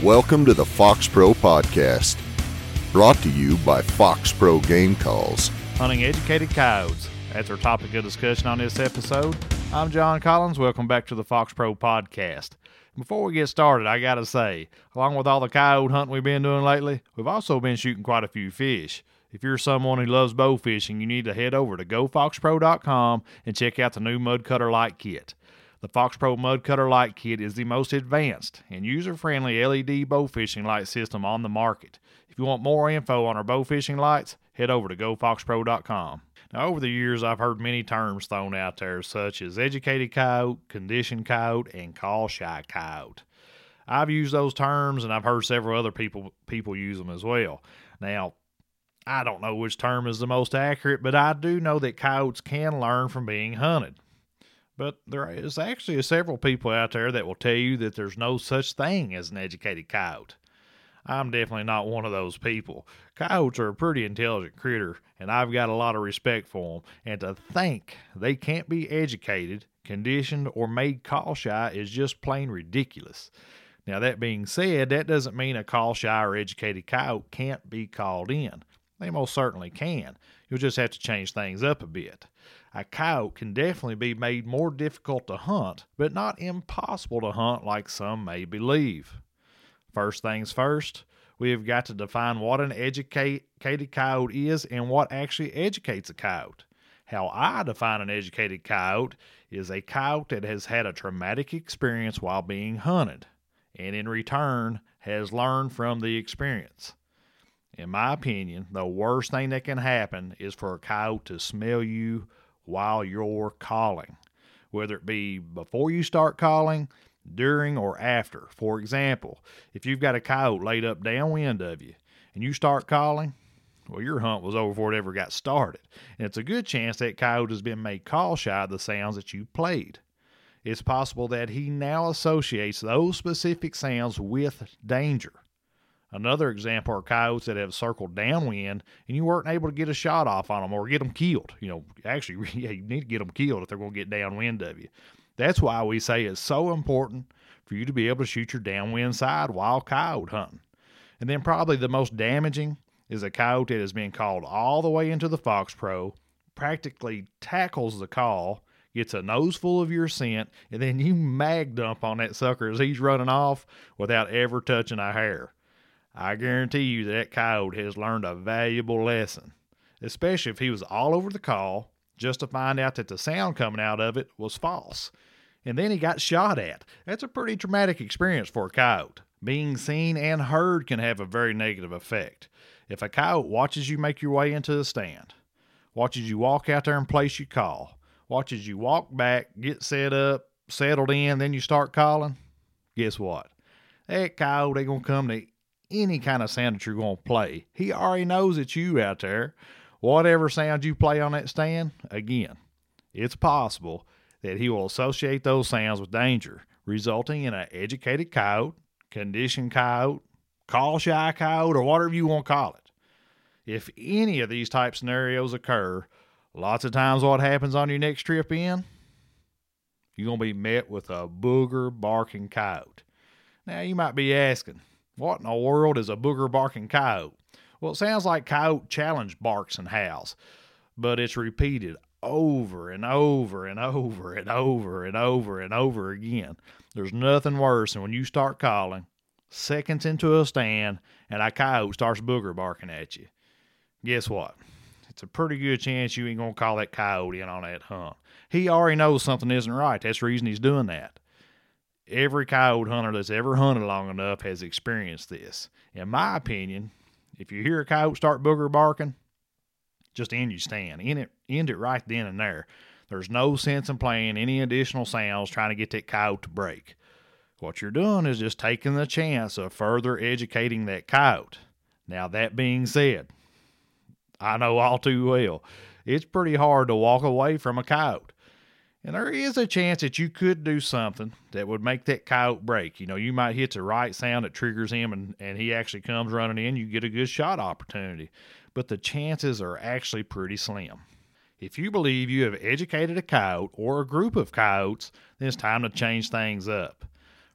Welcome to the Fox Pro Podcast, brought to you by Fox Pro Game Calls. Hunting educated coyotes. That's our topic of discussion on this episode. I'm Jon Collins. Welcome back to the Fox Pro Podcast. Before we get started, I got to say, along with all the coyote hunting we've been doing lately, we've also been shooting quite a few fish. If you're someone who loves bow fishing, you need to head over to gofoxpro.com and check out the new Mud Cutter Light Kit. The Fox Pro Mud Cutter Light Kit is the most advanced and user friendly LED bow fishing light system on the market. If you want more info on our bow fishing lights, head over to gofoxpro.com. Now, over the years, I've heard many terms thrown out there, such as educated coyote, conditioned coyote, and call shy coyote. I've used those terms, and I've heard several other people people use them as well. Now, I don't know which term is the most accurate, but I do know that coyotes can learn from being hunted. But there is actually several people out there that will tell you that there's no such thing as an educated coyote. I'm definitely not one of those people. Coyotes are a pretty intelligent critter, and I've got a lot of respect for them. And to think they can't be educated, conditioned, or made call shy is just plain ridiculous. Now, that being said, that doesn't mean a call shy or educated coyote can't be called in. They most certainly can. You'll just have to change things up a bit. A coyote can definitely be made more difficult to hunt, but not impossible to hunt like some may believe. First things first, we have got to define what an educated coyote is and what actually educates a coyote. How I define an educated coyote is a coyote that has had a traumatic experience while being hunted, and in return has learned from the experience. In my opinion, the worst thing that can happen is for a coyote to smell you while you're calling, whether it be before you start calling, during, or after. For example, if you've got a coyote laid up downwind of you and you start calling, well, your hunt was over before it ever got started. And it's a good chance that coyote has been made call shy of the sounds that you played. It's possible that he now associates those specific sounds with danger. Another example are coyotes that have circled downwind and you weren't able to get a shot off on them or get them killed. You know, actually, yeah, you need to get them killed if they're going to get downwind of you. That's why we say it's so important for you to be able to shoot your downwind side while coyote hunting. And then, probably the most damaging is a coyote that has been called all the way into the Fox Pro, practically tackles the call, gets a nose full of your scent, and then you mag dump on that sucker as he's running off without ever touching a hair. I guarantee you that coyote has learned a valuable lesson, especially if he was all over the call just to find out that the sound coming out of it was false. And then he got shot at. That's a pretty traumatic experience for a coyote. Being seen and heard can have a very negative effect. If a coyote watches you make your way into the stand, watches you walk out there and place your call, watches you walk back, get set up, settled in, then you start calling, guess what? That coyote ain't gonna come to any kind of sound that you're going to play. He already knows it's you out there. Whatever sound you play on that stand, again, it's possible that he will associate those sounds with danger, resulting in an educated coyote, conditioned coyote, call shy coyote, or whatever you want to call it. If any of these type scenarios occur, lots of times what happens on your next trip in, you're going to be met with a booger barking coyote. Now, you might be asking, what in the world is a booger barking coyote? Well, it sounds like coyote challenge barks and howls, but it's repeated over and over and over and over and over and over again. There's nothing worse than when you start calling, seconds into a stand, and a coyote starts booger barking at you. Guess what? It's a pretty good chance you ain't gonna call that coyote in on that hunt. He already knows something isn't right. That's the reason he's doing that every coyote hunter that's ever hunted long enough has experienced this. In my opinion, if you hear a coyote start booger barking, just end your stand. End it, end it right then and there. There's no sense in playing any additional sounds trying to get that coyote to break. What you're doing is just taking the chance of further educating that coyote. Now, that being said, I know all too well, it's pretty hard to walk away from a coyote. And there is a chance that you could do something that would make that coyote break. You know, you might hit the right sound that triggers him and, and he actually comes running in. You get a good shot opportunity. But the chances are actually pretty slim. If you believe you have educated a coyote or a group of coyotes, then it's time to change things up.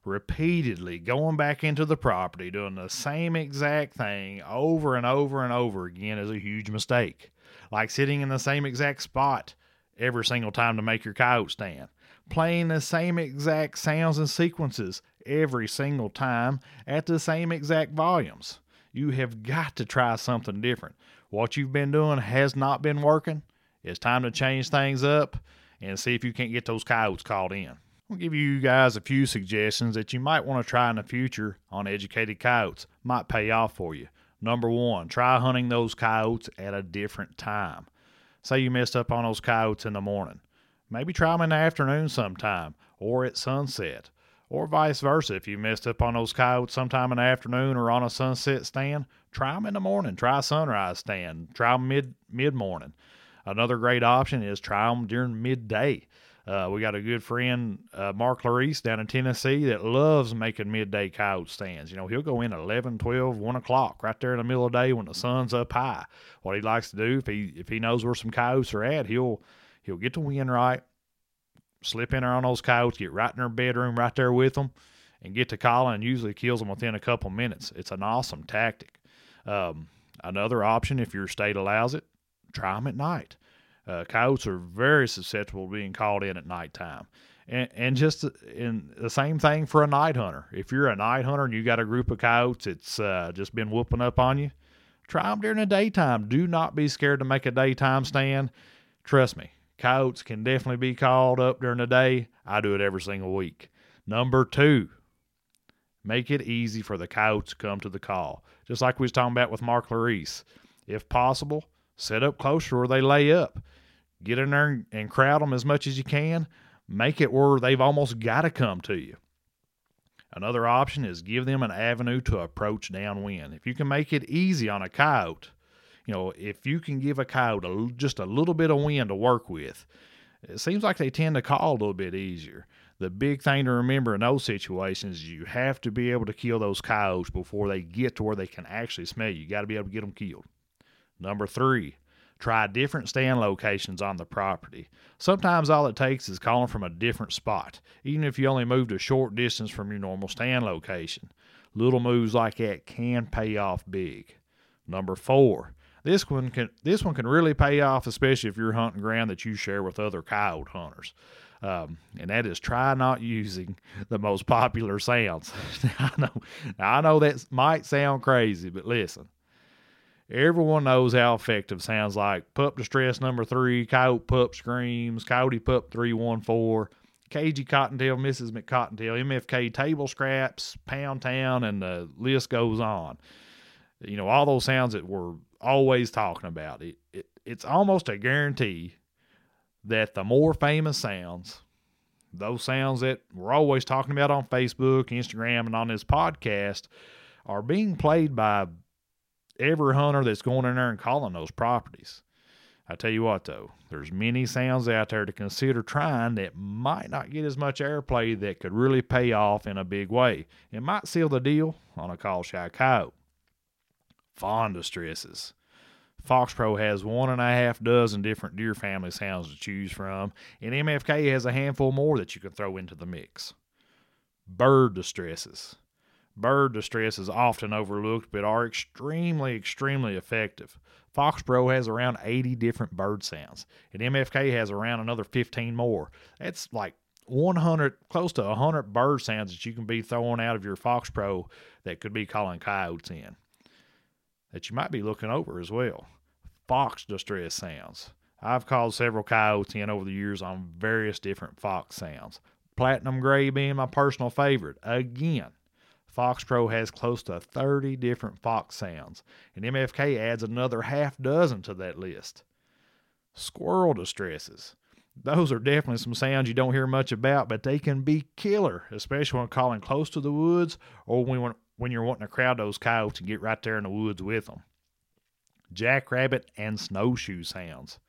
repeatedly going back into the property, doing the same exact thing over and over and over again is a huge mistake. Like sitting in the same exact spot every single time to make your coyote stand. Playing the same exact sounds and sequences every single time at the same exact volumes. You have got to try something different. What you've been doing has not been working. It's time to change things up and see if you can't get those coyotes called in. I'll give you guys a few suggestions that you might want to try in the future on educated coyotes. Might pay off for you. Number one, try hunting those coyotes at a different time. Say you messed up on those coyotes in the morning. Maybe try them in the afternoon sometime or at sunset. Or vice versa. If you messed up on those coyotes sometime in the afternoon or on a sunset stand, try them in the morning. Try a sunrise stand. Try them mid mid morning. Another great option is try them during midday. Uh, we got a good friend, uh, Mark Larice, down in Tennessee that loves making midday coyote stands. You know, he'll go in at 11, 12, 1 o'clock right there in the middle of the day when the sun's up high. What he likes to do, if he if he knows where some coyotes are at, he'll he'll get the wind right, slip in there on those coyotes, get right in their bedroom right there with them, and get to calling and usually kills them within a couple minutes. It's an awesome tactic. Um, another option, if your state allows it, try them at night. Uh, coyotes are very susceptible to being called in at nighttime. And, and just in the same thing for a night hunter. If you're a night hunter and you got a group of coyotes that's uh, just been whooping up on you, try them during the daytime. Do not be scared to make a daytime stand. Trust me, coyotes can definitely be called up during the day. I do it every single week. Number two, make it easy for the coyotes to come to the call. Just like we was talking about with Mark Larice. If possible, set up closer where they lay up. Get in there and crowd them as much as you can. Make it where they've almost got to come to you. Another option is give them an avenue to approach downwind. If you can make it easy on a coyote, you know, if you can give a coyote a, just a little bit of wind to work with, it seems like they tend to call a little bit easier. The big thing to remember in those situations is you have to be able to kill those coyotes before they get to where they can actually smell you. You got to be able to get them killed. Number three, Try different stand locations on the property. Sometimes all it takes is calling from a different spot, even if you only moved a short distance from your normal stand location. Little moves like that can pay off big. Number four, this one can this one can really pay off, especially if you're hunting ground that you share with other coyote hunters. Um, and that is try not using the most popular sounds. I know, I know that might sound crazy, but listen, Everyone knows how effective sounds like pup distress number three, coyote pup screams, coyote pup 314, cagey cottontail, Mrs. McCottontail, MFK table scraps, pound town, and the list goes on. You know, all those sounds that we're always talking about. It, it It's almost a guarantee that the more famous sounds, those sounds that we're always talking about on Facebook, Instagram, and on this podcast, are being played by every hunter that's going in there and calling those properties. I tell you what, though, there's many sounds out there to consider trying that might not get as much airplay that could really pay off in a big way. It might seal the deal on a call shy coyote. Fawn distresses. Fox Pro has one and a half dozen different deer family sounds to choose from, and MFK has a handful more that you can throw into the mix. Bird distresses. Bird distress is often overlooked, but are extremely, extremely effective. Fox Pro has around 80 different bird sounds, and MFK has around another 15 more. That's like 100, close to 100 bird sounds that you can be throwing out of your Fox Pro that could be calling coyotes in. That you might be looking over as well. Fox distress sounds. I've called several coyotes in over the years on various different fox sounds. Platinum gray being my personal favorite. Again, Fox Pro has close to 30 different Fox sounds, and MFK adds another half dozen to that list. Squirrel distresses. Those are definitely some sounds you don't hear much about, but they can be killer, especially when calling close to the woods or when, when you're wanting to crowd those coyotes and get right there in the woods with them. Jackrabbit and snowshoe sounds.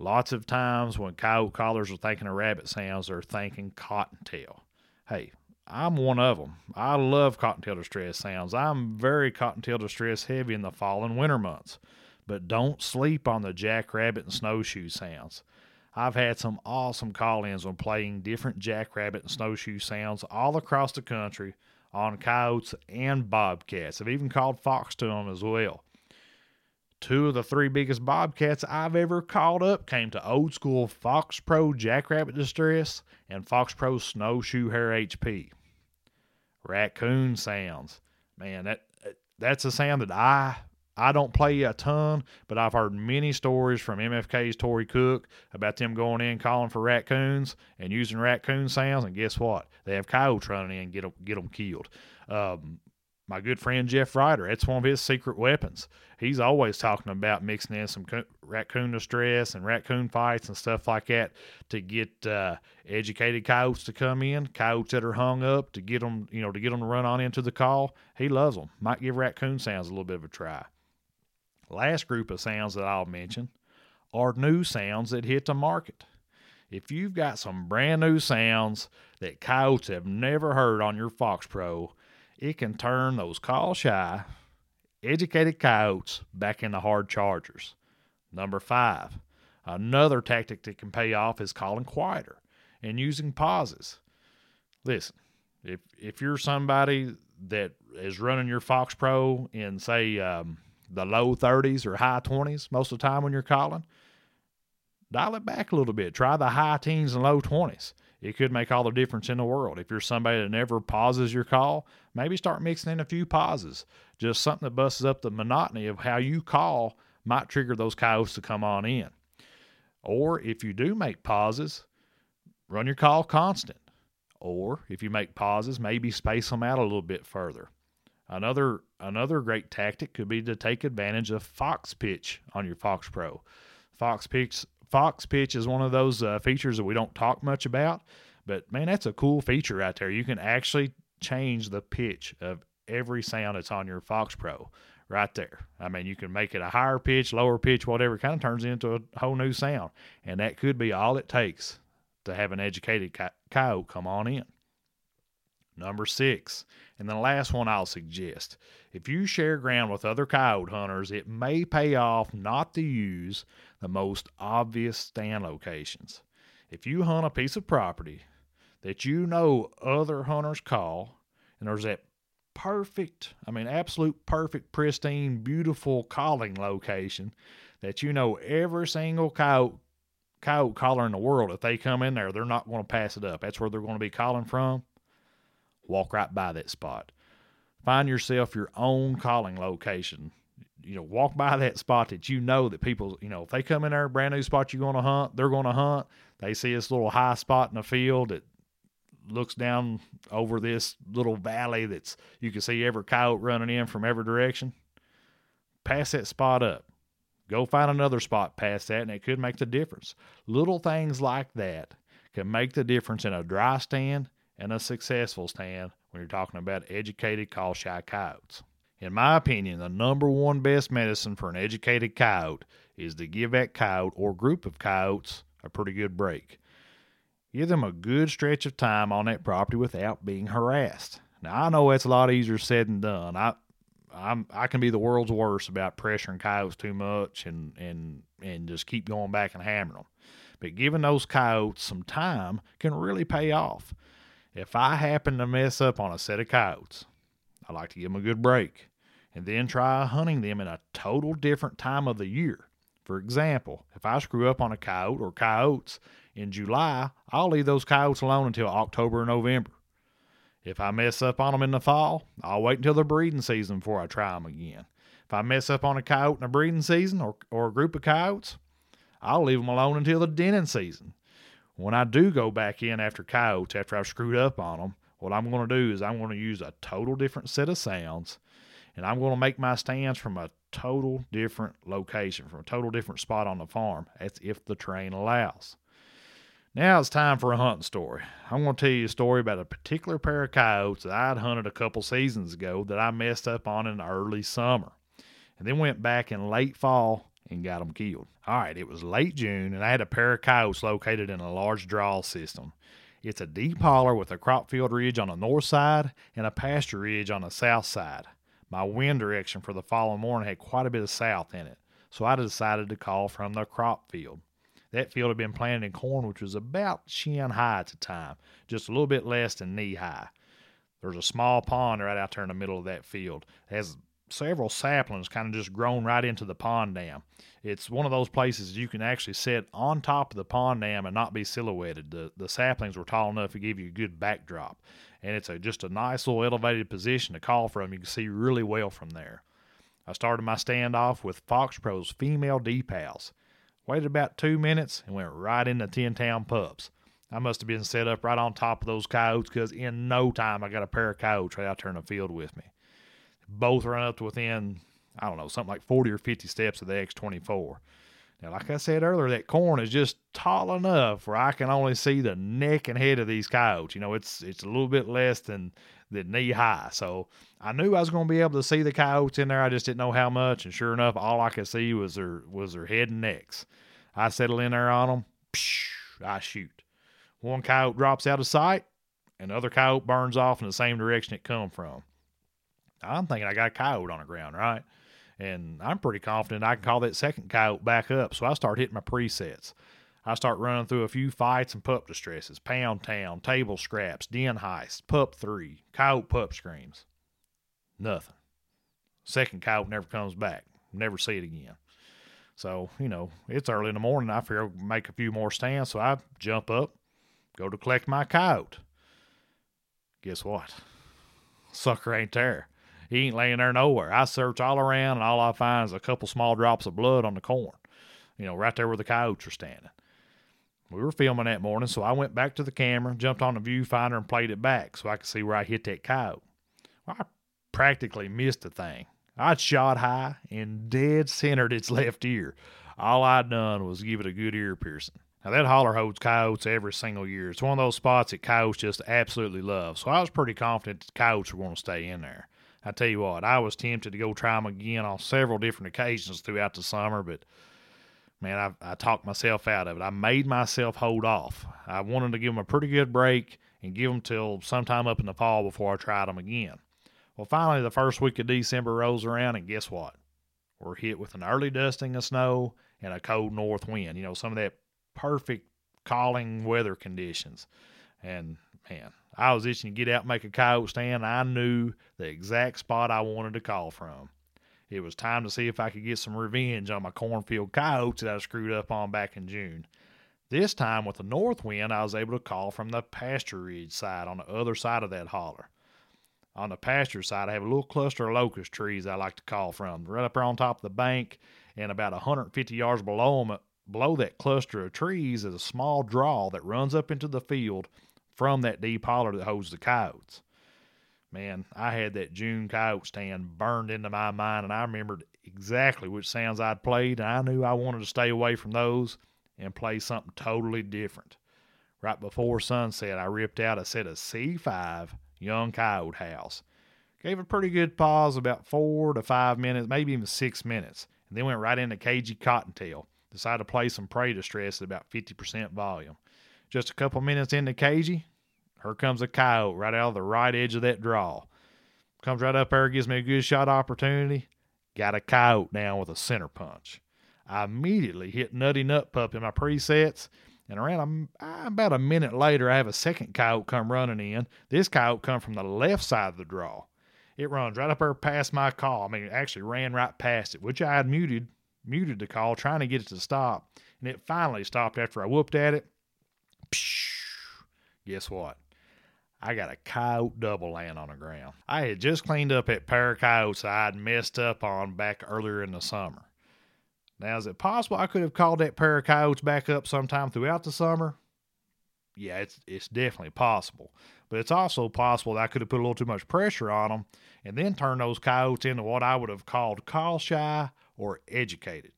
Lots of times when coyote callers are thinking of rabbit sounds, they're thinking cottontail. Hey, I'm one of them. I love cottontail distress sounds. I'm very cottontail distress heavy in the fall and winter months. But don't sleep on the jackrabbit and snowshoe sounds. I've had some awesome call ins when playing different jackrabbit and snowshoe sounds all across the country on coyotes and bobcats. I've even called fox to them as well. Two of the three biggest bobcats I've ever caught up came to old school Fox Pro Jackrabbit Distress and Fox Pro Snowshoe Hare HP. Raccoon sounds. Man, that that's a sound that I I don't play a ton, but I've heard many stories from MFK's Tori Cook about them going in calling for raccoons and using raccoon sounds. And guess what? They have coyotes running in and get them, get them killed. Um, my good friend Jeff Ryder, that's one of his secret weapons. He's always talking about mixing in some co- raccoon distress and raccoon fights and stuff like that to get uh, educated coyotes to come in, coyotes that are hung up to get them, you know, to get them to run on into the call. He loves them. Might give raccoon sounds a little bit of a try. Last group of sounds that I'll mention are new sounds that hit the market. If you've got some brand new sounds that coyotes have never heard on your Fox Pro, it can turn those call shy, educated coyotes back into hard chargers. Number five, another tactic that can pay off is calling quieter and using pauses. Listen, if if you're somebody that is running your Fox Pro in say um, the low 30s or high 20s most of the time when you're calling, dial it back a little bit. Try the high teens and low 20s. It could make all the difference in the world. If you're somebody that never pauses your call, maybe start mixing in a few pauses. Just something that busts up the monotony of how you call might trigger those coyotes to come on in. Or if you do make pauses, run your call constant. Or if you make pauses, maybe space them out a little bit further. Another another great tactic could be to take advantage of Fox Pitch on your Fox Pro. Fox Pitch Fox Pitch is one of those uh, features that we don't talk much about, but man, that's a cool feature right there. You can actually change the pitch of every sound that's on your Fox Pro right there. I mean, you can make it a higher pitch, lower pitch, whatever. It kind of turns into a whole new sound, and that could be all it takes to have an educated coyote come on in. Number six, and the last one I'll suggest if you share ground with other coyote hunters, it may pay off not to use the most obvious stand locations. If you hunt a piece of property that you know other hunters call, and there's that perfect, I mean, absolute perfect, pristine, beautiful calling location that you know every single coyote coyote caller in the world, if they come in there, they're not going to pass it up. That's where they're going to be calling from walk right by that spot. Find yourself your own calling location. You know, walk by that spot that you know that people, you know, if they come in there, brand new spot you're going to hunt, they're going to hunt. They see this little high spot in the field that looks down over this little valley that's you can see every coyote running in from every direction. Pass that spot up. Go find another spot past that, and it could make the difference. Little things like that can make the difference in a dry stand and a successful stand when you're talking about educated call shy coyotes. In my opinion, the number one best medicine for an educated coyote is to give that coyote or group of coyotes a pretty good break. Give them a good stretch of time on that property without being harassed. Now I know that's a lot easier said than done. I I'm I can be the world's worst about pressuring coyotes too much and and and just keep going back and hammering them. But giving those coyotes some time can really pay off. If I happen to mess up on a set of coyotes, I like to give them a good break and then try hunting them in a total different time of the year. For example, if I screw up on a coyote or coyotes in July, I'll leave those coyotes alone until October or November. If I mess up on them in the fall, I'll wait until the breeding season before I try them again. If I mess up on a coyote in a breeding season or, or a group of coyotes, I'll leave them alone until the denning season. When I do go back in after coyotes, after I've screwed up on them, what I'm going to do is I'm going to use a total different set of sounds and I'm going to make my stands from a total different location, from a total different spot on the farm. That's if the terrain allows. Now it's time for a hunting story. I'm going to tell you a story about a particular pair of coyotes that I'd hunted a couple seasons ago that I messed up on in early summer, and then went back in late fall and got them killed. All right, it was late June, and I had a pair of coyotes located in a large draw system. It's a deep holler with a crop field ridge on the north side and a pasture ridge on the south side. My wind direction for the following morning had quite a bit of south in it, so I decided to call from the crop field. That field had been planted in corn, which was about shin high at the time, just a little bit less than knee high. There's a small pond right out there in the middle of that field. It has several saplings kind of just grown right into the pond dam. It's one of those places you can actually sit on top of the pond dam and not be silhouetted. The the saplings were tall enough to give you a good backdrop, and it's a just a nice little elevated position to call from. You can see really well from there. I started my standoff with Fox Pro's female D-pals. Waited about two minutes and went right into Ten Town pups. I must have been set up right on top of those coyotes because in no time I got a pair of coyotes right out there in the field with me both run up to within, I don't know, something like 40 or 50 steps of the X24. Now, like I said earlier, that corn is just tall enough where I can only see the neck and head of these coyotes. You know, it's it's a little bit less than than knee high. So I knew I was going to be able to see the coyotes in there. I just didn't know how much. And sure enough, all I could see was their was their head and necks. I settle in there on them. Psh, I shoot. One coyote drops out of sight, and the other coyote burns off in the same direction it come from. I'm thinking I got a coyote on the ground, right? And I'm pretty confident I can call that second coyote back up. So I start hitting my presets. I start running through a few fights and pup distresses, pound town, table scraps, den heist, pup three, coyote pup screams. Nothing. Second coyote never comes back. Never see it again. So, you know, it's early in the morning. I figure I'll make a few more stands. So I jump up, go to collect my coyote. Guess what? Sucker ain't there. He ain't laying there nowhere. I search all around, and all I find is a couple small drops of blood on the corn, you know, right there where the coyotes are standing. We were filming that morning, so I went back to the camera, jumped on the viewfinder, and played it back so I could see where I hit that coyote. Well, I practically missed the thing. I'd shot high and dead centered its left ear. All I'd done was give it a good ear piercing. Now, that holler holds coyotes every single year. It's one of those spots that coyotes just absolutely love. So I was pretty confident the coyotes were going to stay in there. I tell you what, I was tempted to go try them again on several different occasions throughout the summer, but man, I, I talked myself out of it. I made myself hold off. I wanted to give them a pretty good break and give them till sometime up in the fall before I tried them again. Well, finally, the first week of December rolls around, and guess what? We're hit with an early dusting of snow and a cold north wind. You know, some of that perfect calling weather conditions. And man, I was itching to get out and make a coyote stand. I knew the exact spot I wanted to call from. It was time to see if I could get some revenge on my cornfield coyotes that I screwed up on back in June. This time, with the north wind, I was able to call from the pasture ridge side on the other side of that holler. On the pasture side, I have a little cluster of locust trees I like to call from, right up there on top of the bank, and about 150 yards below them, below that cluster of trees, is a small draw that runs up into the field from that deep holler that holds the coyotes. Man, I had that June coyote stand burned into my mind, and I remembered exactly which sounds I'd played, and I knew I wanted to stay away from those and play something totally different. Right before sunset, I ripped out a set of C5 young coyote house. Gave a pretty good pause, about four to five minutes, maybe even six minutes, and then went right into cagey cottontail. Decided to play some prey distress at about 50% volume. Just a couple minutes into cagey, here comes a coyote right out of the right edge of that draw. Comes right up there, gives me a good shot opportunity. Got a coyote down with a center punch. I immediately hit Nutty Nut Pup in my presets, and around a, ah, about a minute later, I have a second coyote come running in. This coyote come from the left side of the draw. It runs right up there past my call. I mean, it actually ran right past it, which I had muted, muted the call, trying to get it to stop. And it finally stopped after I whooped at it. Guess what? I got a coyote double laying on the ground. I had just cleaned up that pair of coyotes I'd messed up on back earlier in the summer. Now, is it possible I could have called that pair of coyotes back up sometime throughout the summer? Yeah, it's it's definitely possible. But it's also possible that I could have put a little too much pressure on them and then turned those coyotes into what I would have called call shy or educated.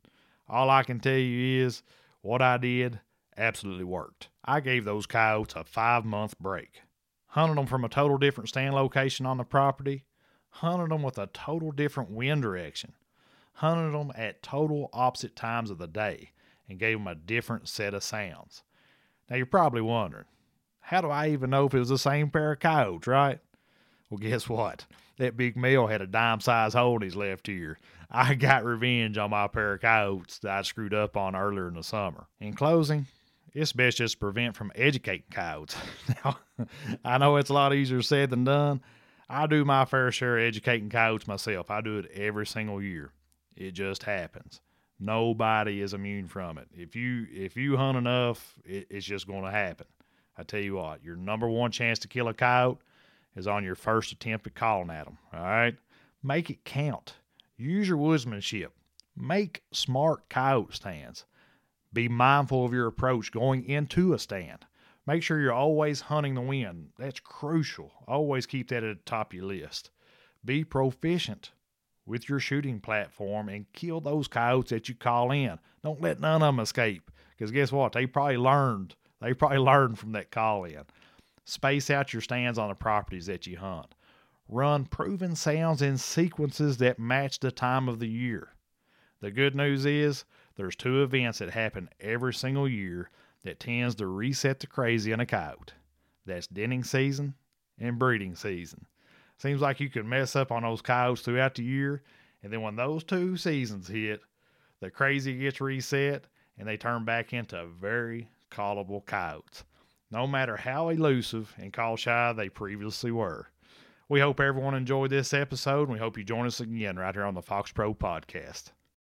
All I can tell you is what I did absolutely worked. I gave those coyotes a five month break. Hunted them from a total different stand location on the property, hunted them with a total different wind direction, hunted them at total opposite times of the day, and gave them a different set of sounds. Now you're probably wondering, how do I even know if it was the same pair of coyotes, right? Well, guess what? That big male had a dime size hole in his left ear. I got revenge on my pair of coyotes that I screwed up on earlier in the summer. In closing, it's best just prevent from educating coyotes. now, I know it's a lot easier said than done. I do my fair share of educating coyotes myself. I do it every single year. It just happens. Nobody is immune from it. If you if you hunt enough, it, it's just going to happen. I tell you what, your number one chance to kill a coyote is on your first attempt at calling at them. All right, make it count. Use your woodsmanship. Make smart coyote stands. Be mindful of your approach going into a stand. Make sure you're always hunting the wind. That's crucial. Always keep that at the top of your list. Be proficient with your shooting platform and kill those coyotes that you call in. Don't let none of them escape. Because guess what? They probably learned. They probably learned from that call in. Space out your stands on the properties that you hunt. Run proven sounds in sequences that match the time of the year. The good news is there's two events that happen every single year that tends to reset the crazy in a coyote. That's denning season and breeding season. Seems like you can mess up on those coyotes throughout the year, and then when those two seasons hit, the crazy gets reset and they turn back into very callable coyotes, no matter how elusive and call shy they previously were. We hope everyone enjoyed this episode, and we hope you join us again right here on the Fox Pro Podcast.